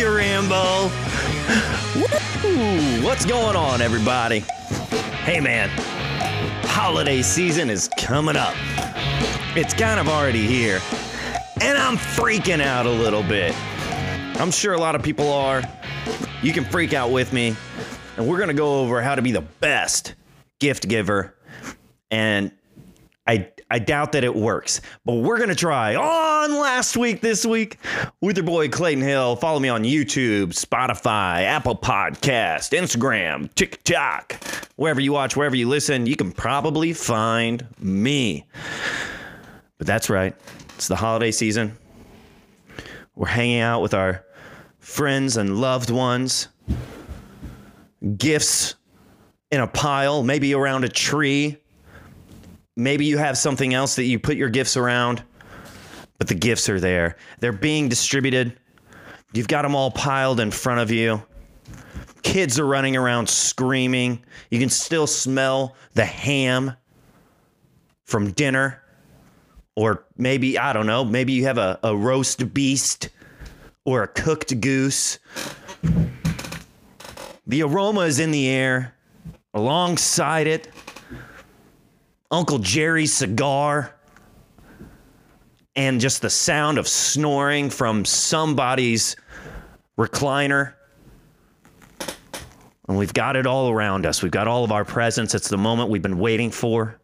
you, Rambo. Woo! What's going on, everybody? Hey, man. Holiday season is coming up. It's kind of already here. And I'm freaking out a little bit. I'm sure a lot of people are. You can freak out with me. And we're going to go over how to be the best gift giver. And I I doubt that it works, but we're gonna try on last week, this week with your boy Clayton Hill. Follow me on YouTube, Spotify, Apple Podcast, Instagram, TikTok, wherever you watch, wherever you listen. You can probably find me. But that's right, it's the holiday season. We're hanging out with our friends and loved ones. Gifts in a pile, maybe around a tree Maybe you have something else that you put your gifts around, but the gifts are there. They're being distributed. You've got them all piled in front of you. Kids are running around screaming. You can still smell the ham from dinner. Or maybe, I don't know, maybe you have a, a roast beast or a cooked goose. The aroma is in the air. Alongside it, Uncle Jerry's cigar, and just the sound of snoring from somebody's recliner. And we've got it all around us. We've got all of our presents. It's the moment we've been waiting for.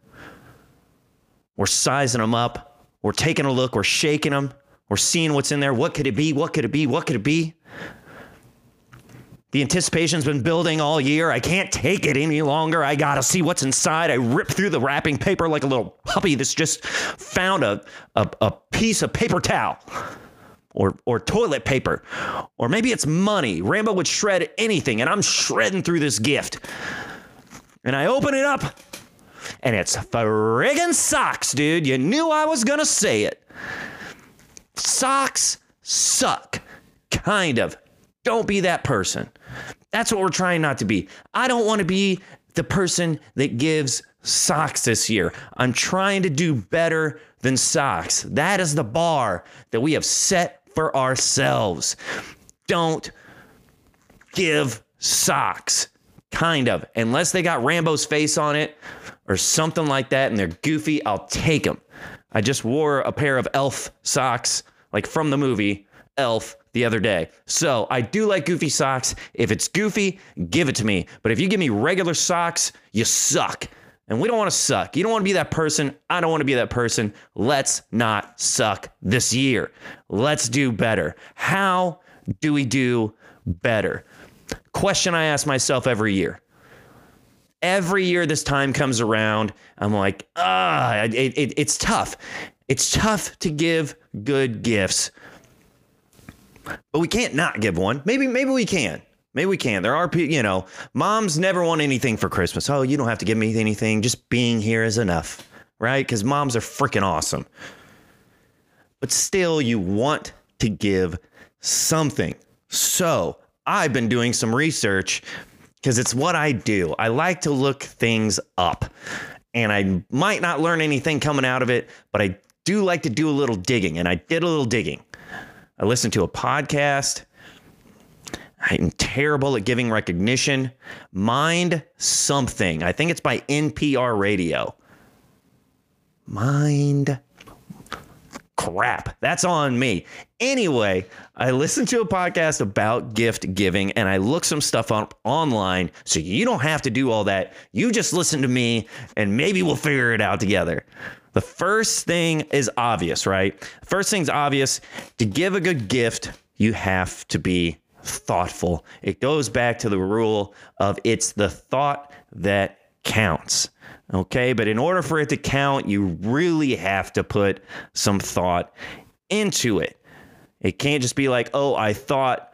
We're sizing them up. We're taking a look. We're shaking them. We're seeing what's in there. What could it be? What could it be? What could it be? The anticipation's been building all year. I can't take it any longer. I gotta see what's inside. I rip through the wrapping paper like a little puppy that's just found a, a, a piece of paper towel or, or toilet paper. Or maybe it's money. Rambo would shred anything, and I'm shredding through this gift. And I open it up, and it's friggin' socks, dude. You knew I was gonna say it. Socks suck. Kind of. Don't be that person. That's what we're trying not to be. I don't want to be the person that gives socks this year. I'm trying to do better than socks. That is the bar that we have set for ourselves. Don't give socks. Kind of. Unless they got Rambo's face on it or something like that and they're goofy, I'll take them. I just wore a pair of elf socks, like from the movie Elf the other day. So I do like goofy socks. If it's goofy, give it to me. But if you give me regular socks, you suck. And we don't want to suck. You don't want to be that person. I don't want to be that person. Let's not suck this year. Let's do better. How do we do better? Question I ask myself every year. Every year this time comes around, I'm like, ah, it, it, it's tough. It's tough to give good gifts but we can't not give one. Maybe maybe we can. Maybe we can. There are people, you know, moms never want anything for Christmas. Oh, you don't have to give me anything. Just being here is enough, right? Because moms are freaking awesome. But still, you want to give something. So I've been doing some research because it's what I do. I like to look things up. And I might not learn anything coming out of it, but I do like to do a little digging. And I did a little digging. I listened to a podcast. I'm terrible at giving recognition. Mind something. I think it's by NPR radio. Mind crap. That's on me. Anyway, I listened to a podcast about gift giving and I looked some stuff up online so you don't have to do all that. You just listen to me and maybe we'll figure it out together. The first thing is obvious, right? First thing's obvious. To give a good gift, you have to be thoughtful. It goes back to the rule of it's the thought that counts. Okay, but in order for it to count, you really have to put some thought into it. It can't just be like, oh, I thought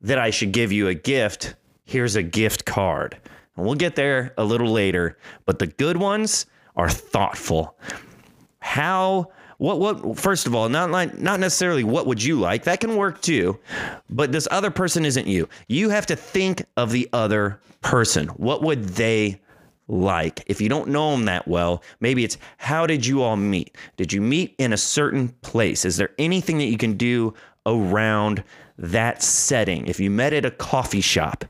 that I should give you a gift. Here's a gift card. And we'll get there a little later, but the good ones are thoughtful how what what first of all not like not necessarily what would you like. That can work too but this other person isn't you. You have to think of the other person. What would they like? If you don't know them that well maybe it's how did you all meet? Did you meet in a certain place? Is there anything that you can do around that setting. If you met at a coffee shop,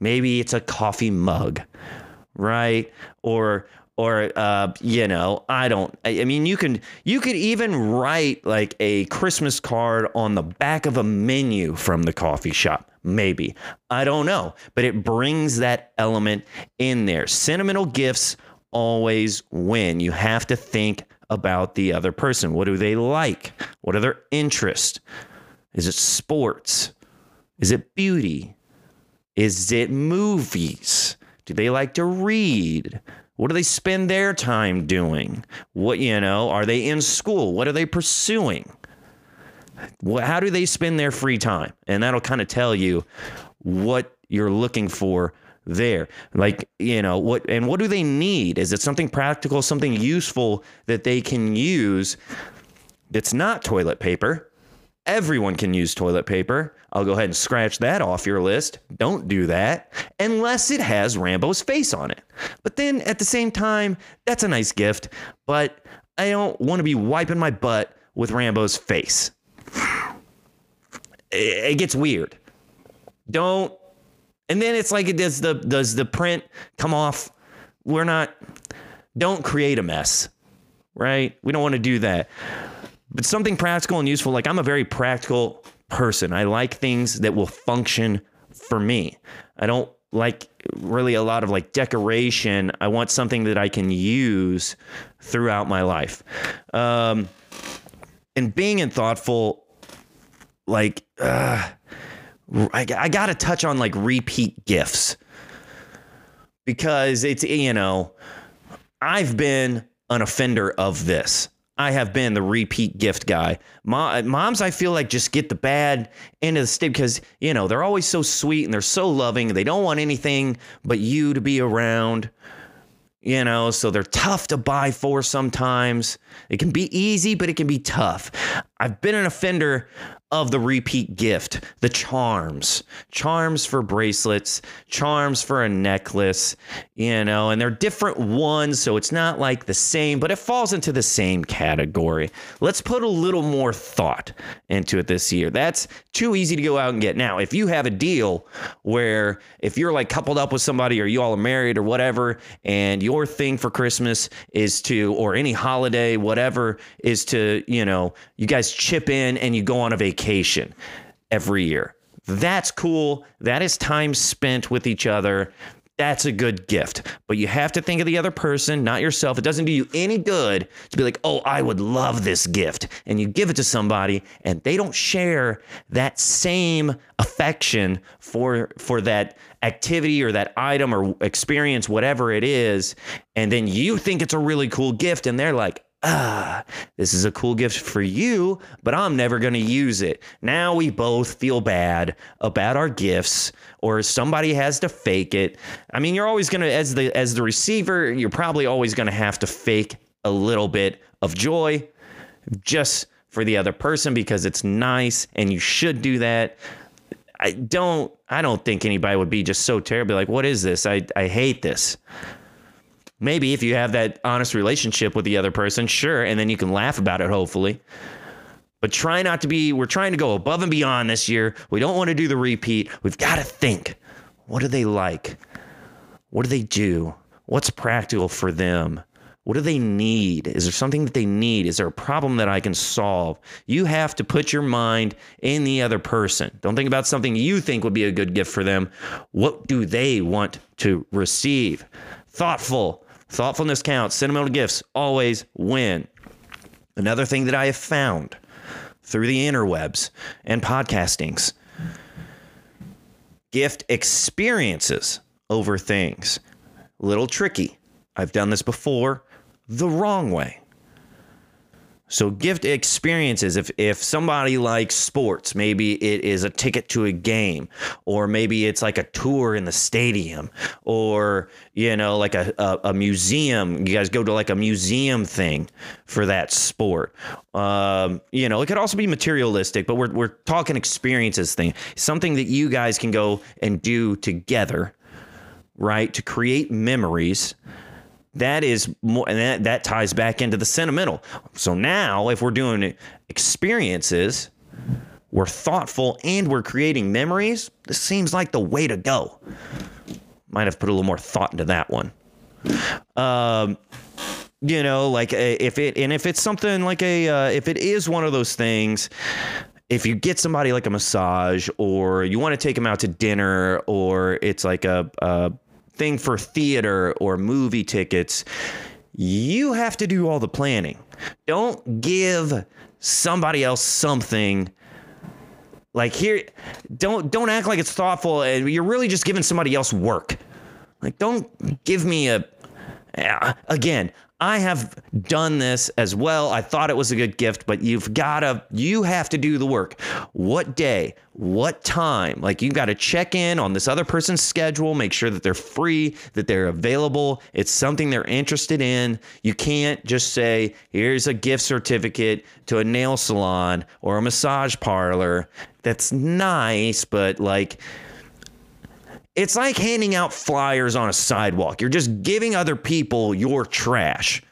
maybe it's a coffee mug, right? Or or uh, you know i don't i mean you can you could even write like a christmas card on the back of a menu from the coffee shop maybe. I don't know but it brings that element in there. Sentimental gifts always win. You have to think about the other person. What do they like? What are their interests? Is it sports? Is it beauty? Is it movies? Do they like to read what do they spend their time doing? What, you know, are they in school? What are they pursuing? How do they spend their free time? And that'll kind of tell you what you're looking for there. Like, you know, what and what do they need? Is it something practical, something useful that they can use that's not toilet paper? Everyone can use toilet paper. I'll go ahead and scratch that off your list. Don't do that unless it has Rambo's face on it. But then at the same time, that's a nice gift, but I don't want to be wiping my butt with Rambo's face. It gets weird. Don't and then it's like does the does the print come off? We're not don't create a mess. Right? We don't want to do that but something practical and useful. Like I'm a very practical person. I like things that will function for me. I don't like really a lot of like decoration. I want something that I can use throughout my life. Um, and being in thoughtful, like, uh, I, I got to touch on like repeat gifts because it's, you know, I've been an offender of this. I have been the repeat gift guy. moms, I feel like just get the bad end of the stick because, you know, they're always so sweet and they're so loving. They don't want anything but you to be around, you know, so they're tough to buy for sometimes. It can be easy, but it can be tough. I've been an offender of the repeat gift, the charms, charms for bracelets, charms for a necklace, you know, and they're different ones, so it's not like the same, but it falls into the same category. Let's put a little more thought into it this year. That's too easy to go out and get. Now, if you have a deal where if you're like coupled up with somebody or you all are married or whatever, and your thing for Christmas is to, or any holiday, whatever, is to, you know, you guys chip in and you go on a vacation every year. That's cool. That is time spent with each other. That's a good gift. But you have to think of the other person, not yourself. It doesn't do you any good to be like, oh, I would love this gift. And you give it to somebody and they don't share that same affection for for that activity or that item or experience, whatever it is. And then you think it's a really cool gift, and they're like, ah, this is a cool gift for you, but I'm never going to use it. Now we both feel bad about our gifts or somebody has to fake it. I mean, you're always going to as the as the receiver, you're probably always going to have to fake a little bit of joy just for the other person because it's nice and you should do that. I don't I don't think anybody would be just so terribly like, what is this? I, I hate this. Maybe if you have that honest relationship with the other person, sure, and then you can laugh about it, hopefully. But try not to be, we're trying to go above and beyond this year. We don't want to do the repeat. We've got to think what do they like? What do they do? What's practical for them? What do they need? Is there something that they need? Is there a problem that I can solve? You have to put your mind in the other person. Don't think about something you think would be a good gift for them. What do they want to receive? Thoughtful, Thoughtfulness counts. Sentimental gifts always win. Another thing that I have found through the interwebs and podcastings gift experiences over things. Little tricky. I've done this before the wrong way. So gift experiences. If if somebody likes sports, maybe it is a ticket to a game, or maybe it's like a tour in the stadium, or you know, like a, a, a museum. You guys go to like a museum thing for that sport. Um, you know, it could also be materialistic, but we're we're talking experiences thing. Something that you guys can go and do together, right? To create memories that is more and that, that ties back into the sentimental so now if we're doing experiences we're thoughtful, and we're creating memories, this seems like the way to go. Might have put a little more thought into that one. Um, you know, like uh, if it and if it's something like a uh, if it is one of those things if you get somebody like a massage or you want to take them out to dinner or it's like a, a thing for theater or movie tickets, you have to do all the planning. Don't give somebody else something like here don't don't act like it's thoughtful and you're really just giving somebody else work. Like don't give me a again, I have done this as well. I thought it was a good gift, but you've got to, you have to do the work. What day? What time? Like you've got to check in on this other person's schedule, make sure that they're free, that they're available. It's something they're interested in. You can't just say, here's a gift certificate to a nail salon or a massage parlor. That's nice, but like, it's like handing out flyers on a sidewalk. You're just giving other people your trash.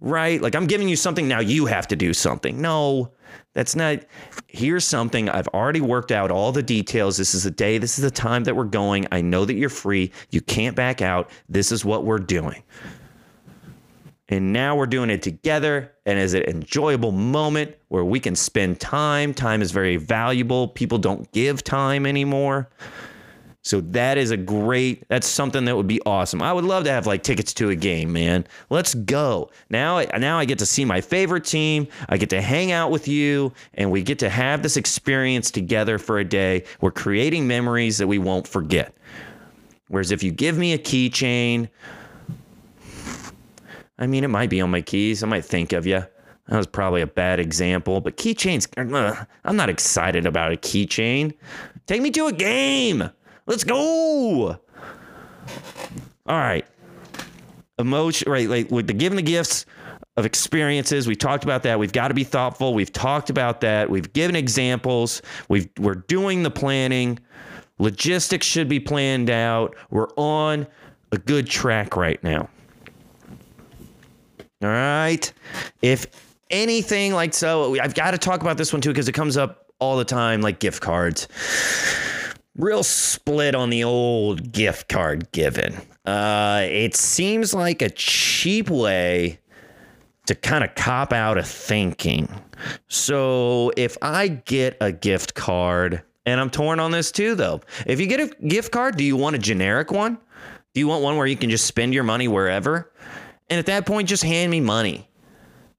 Right? Like I'm giving you something now you have to do something. No. That's not here's something I've already worked out all the details. This is the day, this is the time that we're going. I know that you're free. You can't back out. This is what we're doing. And now we're doing it together and as an enjoyable moment where we can spend time. Time is very valuable. People don't give time anymore. So that is a great, that's something that would be awesome. I would love to have like tickets to a game, man. Let's go. Now, now I get to see my favorite team. I get to hang out with you and we get to have this experience together for a day. We're creating memories that we won't forget. Whereas if you give me a keychain, I mean, it might be on my keys. I might think of you. That was probably a bad example, but keychains, uh, I'm not excited about a keychain. Take me to a game. Let's go. All right. Emotion, right? Like with the giving the gifts of experiences. We talked about that. We've got to be thoughtful. We've talked about that. We've given examples. We've we're doing the planning. Logistics should be planned out. We're on a good track right now. All right. If anything like so, I've got to talk about this one too because it comes up all the time, like gift cards real split on the old gift card given. Uh, it seems like a cheap way to kind of cop out of thinking. So if I get a gift card, and I'm torn on this too, though. If you get a gift card, do you want a generic one? Do you want one where you can just spend your money wherever? And at that point, just hand me money.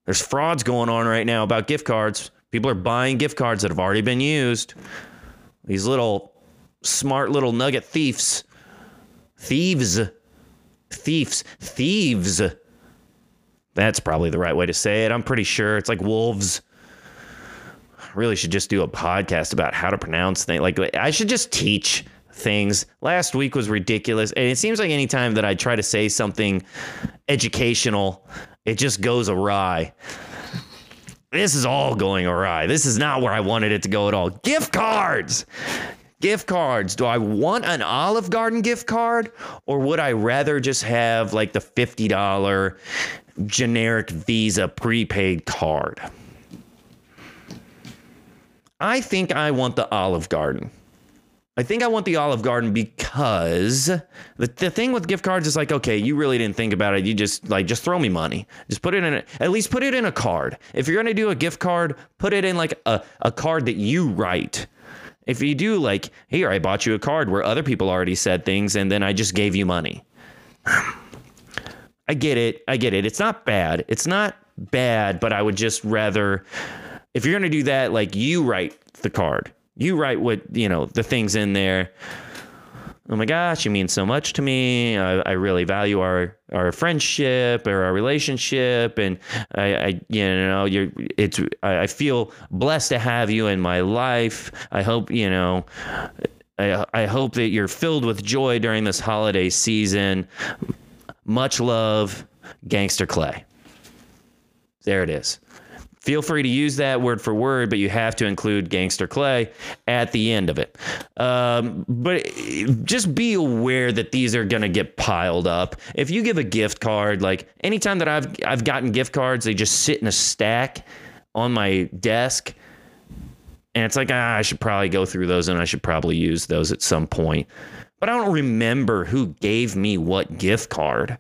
There's frauds going on right now about gift cards. People are buying gift cards that have already been used. These little smart little nugget thieves. Thieves. Thieves. Thieves. That's probably the right way to say it. I'm pretty sure it's like wolves. really should just do a podcast about how to pronounce things. Like I should just teach things. Last week was ridiculous. And it seems like anytime that I try to say something educational, it just goes awry. This is all going awry. This is not where I wanted it to go at all. Gift cards gift cards. Do I want an Olive Garden gift card or would I rather just have like the $50 generic Visa prepaid card? I think I want the Olive Garden. I think I want the Olive Garden because the, the thing with gift cards is like, okay, you really didn't think about it. You just like just throw me money. Just put it in a, at least put it in a card. If you're gonna do a gift card, put it in like a, a card that you write if you do like, here, I bought you a card where other people already said things and then I just gave you money. I get it. I get it. It's not bad. It's not bad, but I would just rather, if you're going to do that, like you write the card, you write what, you know, the things in there oh my gosh, you mean so much to me. I, I really value our our friendship or our relationship, and I, I you know, you're it's I feel blessed to have you in my life. I hope you know. I, I hope that you're filled with joy during this holiday season. Much love, Gangster Clay. There it is. Feel free to use that word for word, but you have to include Gangster Clay at the end of it. Um, but just be aware that these are going to get piled up. If you give a gift card, like anytime that I've I've gotten gift cards, they just sit in a stack on my desk And it's like, ah, I should probably go through those and I should probably use those at some point. But I don't remember who gave me what gift card.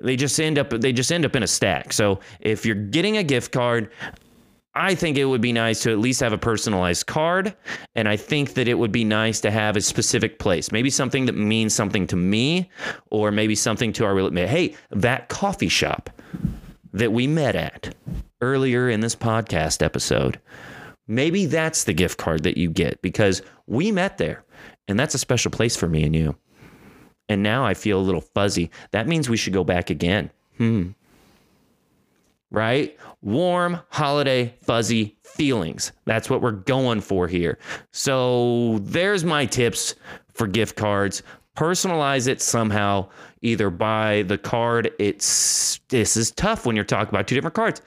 They just end up they just end up in a stack. So if you're getting a gift card, I think it would be nice to at least have a personalized card. And I think that it would be nice to have a specific place, maybe something that means something to me, or maybe something to our, hey, that coffee shop that we met at earlier in this podcast episode. Maybe that's the gift card that you get because we met there and that's a special place for me and you. And now I feel a little fuzzy. That means we should go back again. Hmm right? Warm, holiday, fuzzy feelings. That's what we're going for here. So there's my tips for gift cards. Personalize it somehow, either by the card. It's this is tough when you're talking about two different cards.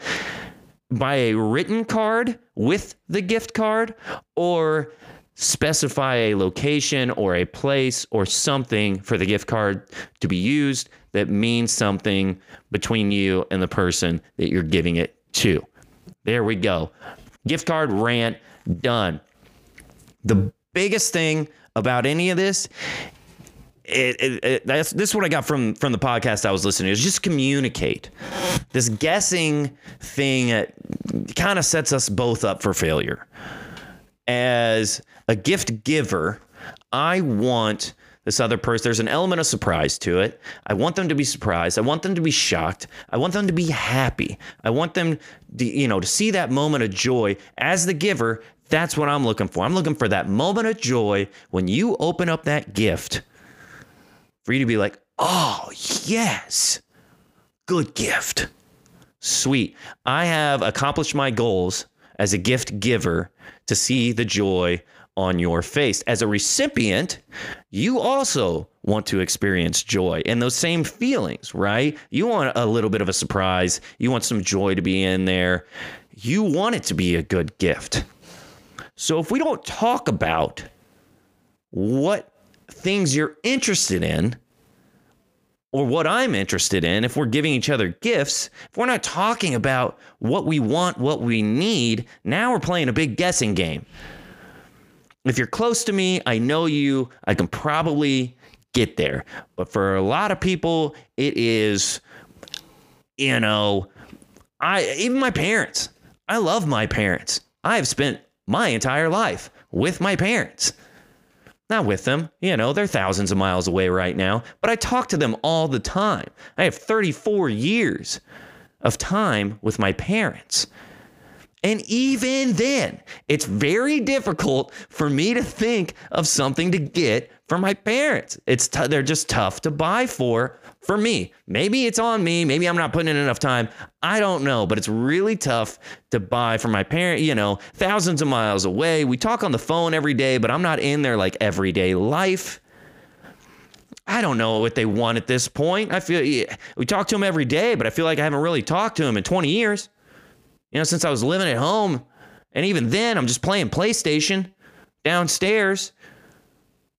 Buy a written card with the gift card, or specify a location or a place or something for the gift card to be used that means something between you and the person that you're giving it to. There we go. Gift card rant done. The biggest thing about any of this it, it, it, that's this is what I got from from the podcast I was listening to is just communicate. This guessing thing kind of sets us both up for failure. As a gift giver, I want this other person. There's an element of surprise to it. I want them to be surprised. I want them to be shocked. I want them to be happy. I want them, to, you know, to see that moment of joy as the giver. That's what I'm looking for. I'm looking for that moment of joy when you open up that gift for you to be like, oh, yes, good gift. Sweet. I have accomplished my goals as a gift giver to see the joy on your face. As a recipient, you also want to experience joy and those same feelings, right? You want a little bit of a surprise, you want some joy to be in there, you want it to be a good gift. So if we don't talk about what things you're interested in, or what I'm interested in, if we're giving each other gifts, if we're not talking about what we want, what we need, now we're playing a big guessing game if you're close to me, I know you, I can probably get there. But for a lot of people, it is, you know, I even my parents. I love my parents. I've spent my entire life with my parents. Not with them, you know, they're thousands of miles away right now, but I talk to them all the time. I have 34 years of time with my parents. And even then, it's very difficult for me to think of something to get for my parents. It's t- they're just tough to buy for for me. Maybe it's on me, maybe I'm not putting in enough time. I don't know, but it's really tough to buy for my parent, you know, thousands of miles away. We talk on the phone every day, but I'm not in their like everyday life. I don't know what they want at this point. I feel we talk to them every day, but I feel like I haven't really talked to them in 20 years you know, since I was living at home. And even then, I'm just playing PlayStation downstairs,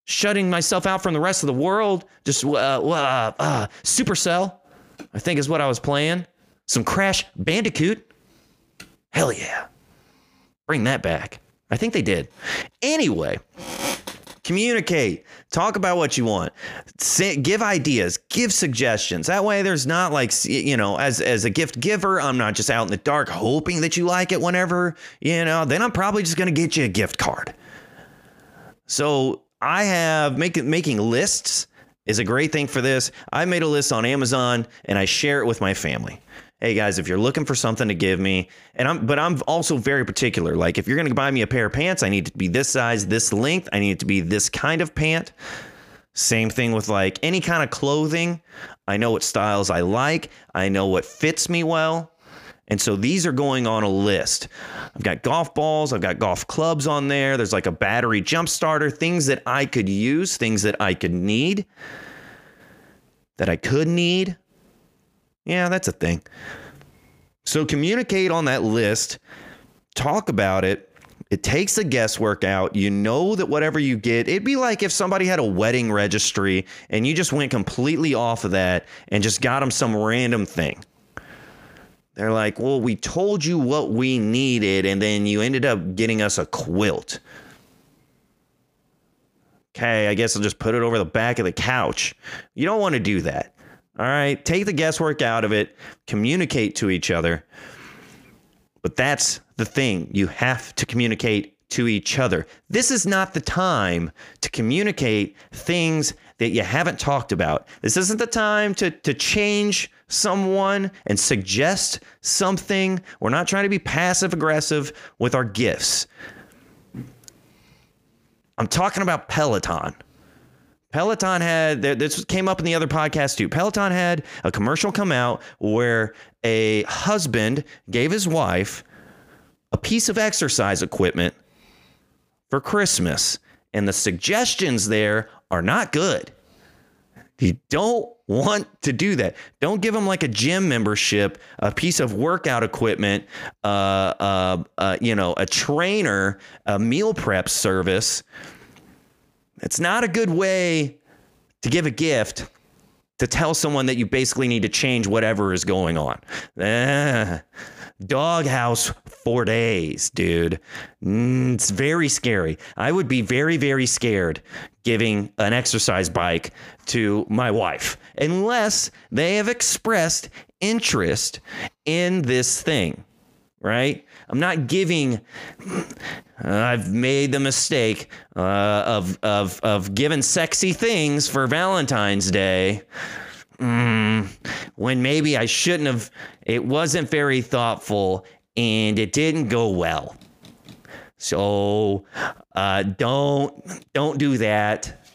shutting myself out from the rest of the world. Just uh, uh, uh, Supercell, I think is what I was playing. Some Crash Bandicoot. Hell yeah. Bring that back. I think they did. Anyway, communicate. Talk about what you want. Say, give ideas. Give suggestions. That way there's not like you know as as a gift giver i'm not just out in the dark hoping that you like it whenever you know then i'm probably just going to get you a gift card. So i have making making lists is a great thing for this. I made a list on amazon and i share it with my family hey guys, if you're looking for something to give me, and I'm, but I'm also very particular. Like if you're going to buy me a pair of pants, I need to be this size, this length. I need it to be this kind of pant. Same thing with like any kind of clothing. I know what styles I like. I know what fits me well. And so these are going on a list. I've got golf balls, I've got golf clubs on there. There's like a battery jump starter, things that I could use, things that I could need, that I could need. Yeah, that's a thing. So communicate on that list, talk about it. It takes the guesswork out. You know that whatever you get, it'd be like if somebody had a wedding registry and you just went completely off of that and just got them some random thing. They're like, well, we told you what we needed, and then you ended up getting us a quilt. Okay, I guess I'll just put it over the back of the couch. You don't want to do that. All right, take the guesswork out of it, communicate to each other. But that's the thing. You have to communicate to each other. This is not the time to communicate things that you haven't talked about. This isn't the time to, to change someone and suggest something. We're not trying to be passive aggressive with our gifts. I'm talking about Peloton. Peloton had this came up in the other podcast too. Peloton had a commercial come out where a husband gave his wife a piece of exercise equipment for Christmas, and the suggestions there are not good. You don't want to do that. Don't give them like a gym membership, a piece of workout equipment, uh, uh, uh, you know, a trainer, a meal prep service. It's not a good way to give a gift to tell someone that you basically need to change whatever is going on. Eh, doghouse for days, dude. Mm, it's very scary. I would be very, very scared giving an exercise bike to my wife unless they have expressed interest in this thing, right? I'm not giving. I've made the mistake uh, of of of giving sexy things for Valentine's Day. Mm, when maybe I shouldn't have. It wasn't very thoughtful, and it didn't go well. So uh, don't don't do that.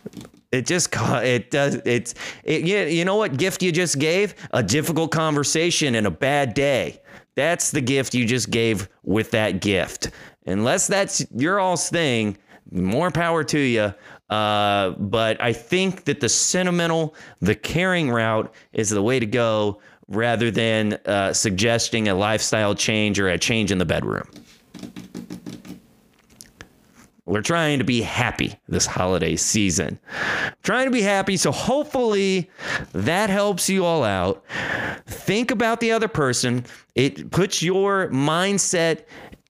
It just it does it's it you know what gift you just gave a difficult conversation and a bad day. That's the gift you just gave with that gift. Unless that's your all's thing, more power to you. Uh, but I think that the sentimental, the caring route is the way to go rather than uh, suggesting a lifestyle change or a change in the bedroom. We're trying to be happy this holiday season. Trying to be happy. So hopefully that helps you all out. Think about the other person. It puts your mindset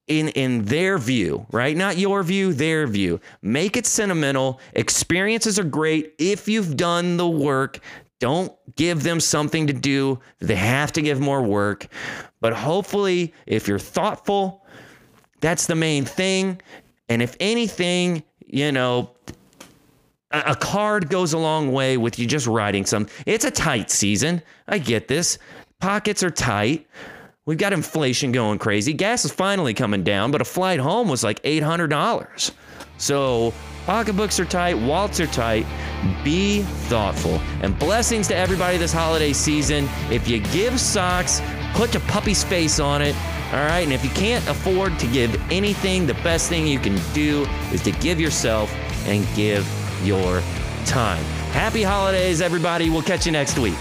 in in their view, right? Not your view, their view. Make it sentimental. Experiences are great if you've done the work. Don't give them something to do. They have to give more work. But hopefully, if you're thoughtful, that's the main thing. And if anything, you know, a card goes a long way with you just writing some. It's a tight season. I get this. Pockets are tight. We've got inflation going crazy. Gas is finally coming down, but a flight home was like $800. So pocketbooks are tight, wallets are tight. Be thoughtful. And blessings to everybody this holiday season. If you give socks, put a puppy's face on it. All right. And if you can't afford to give anything, the best thing you can do is to give yourself and give your time. Happy holidays, everybody. We'll catch you next week.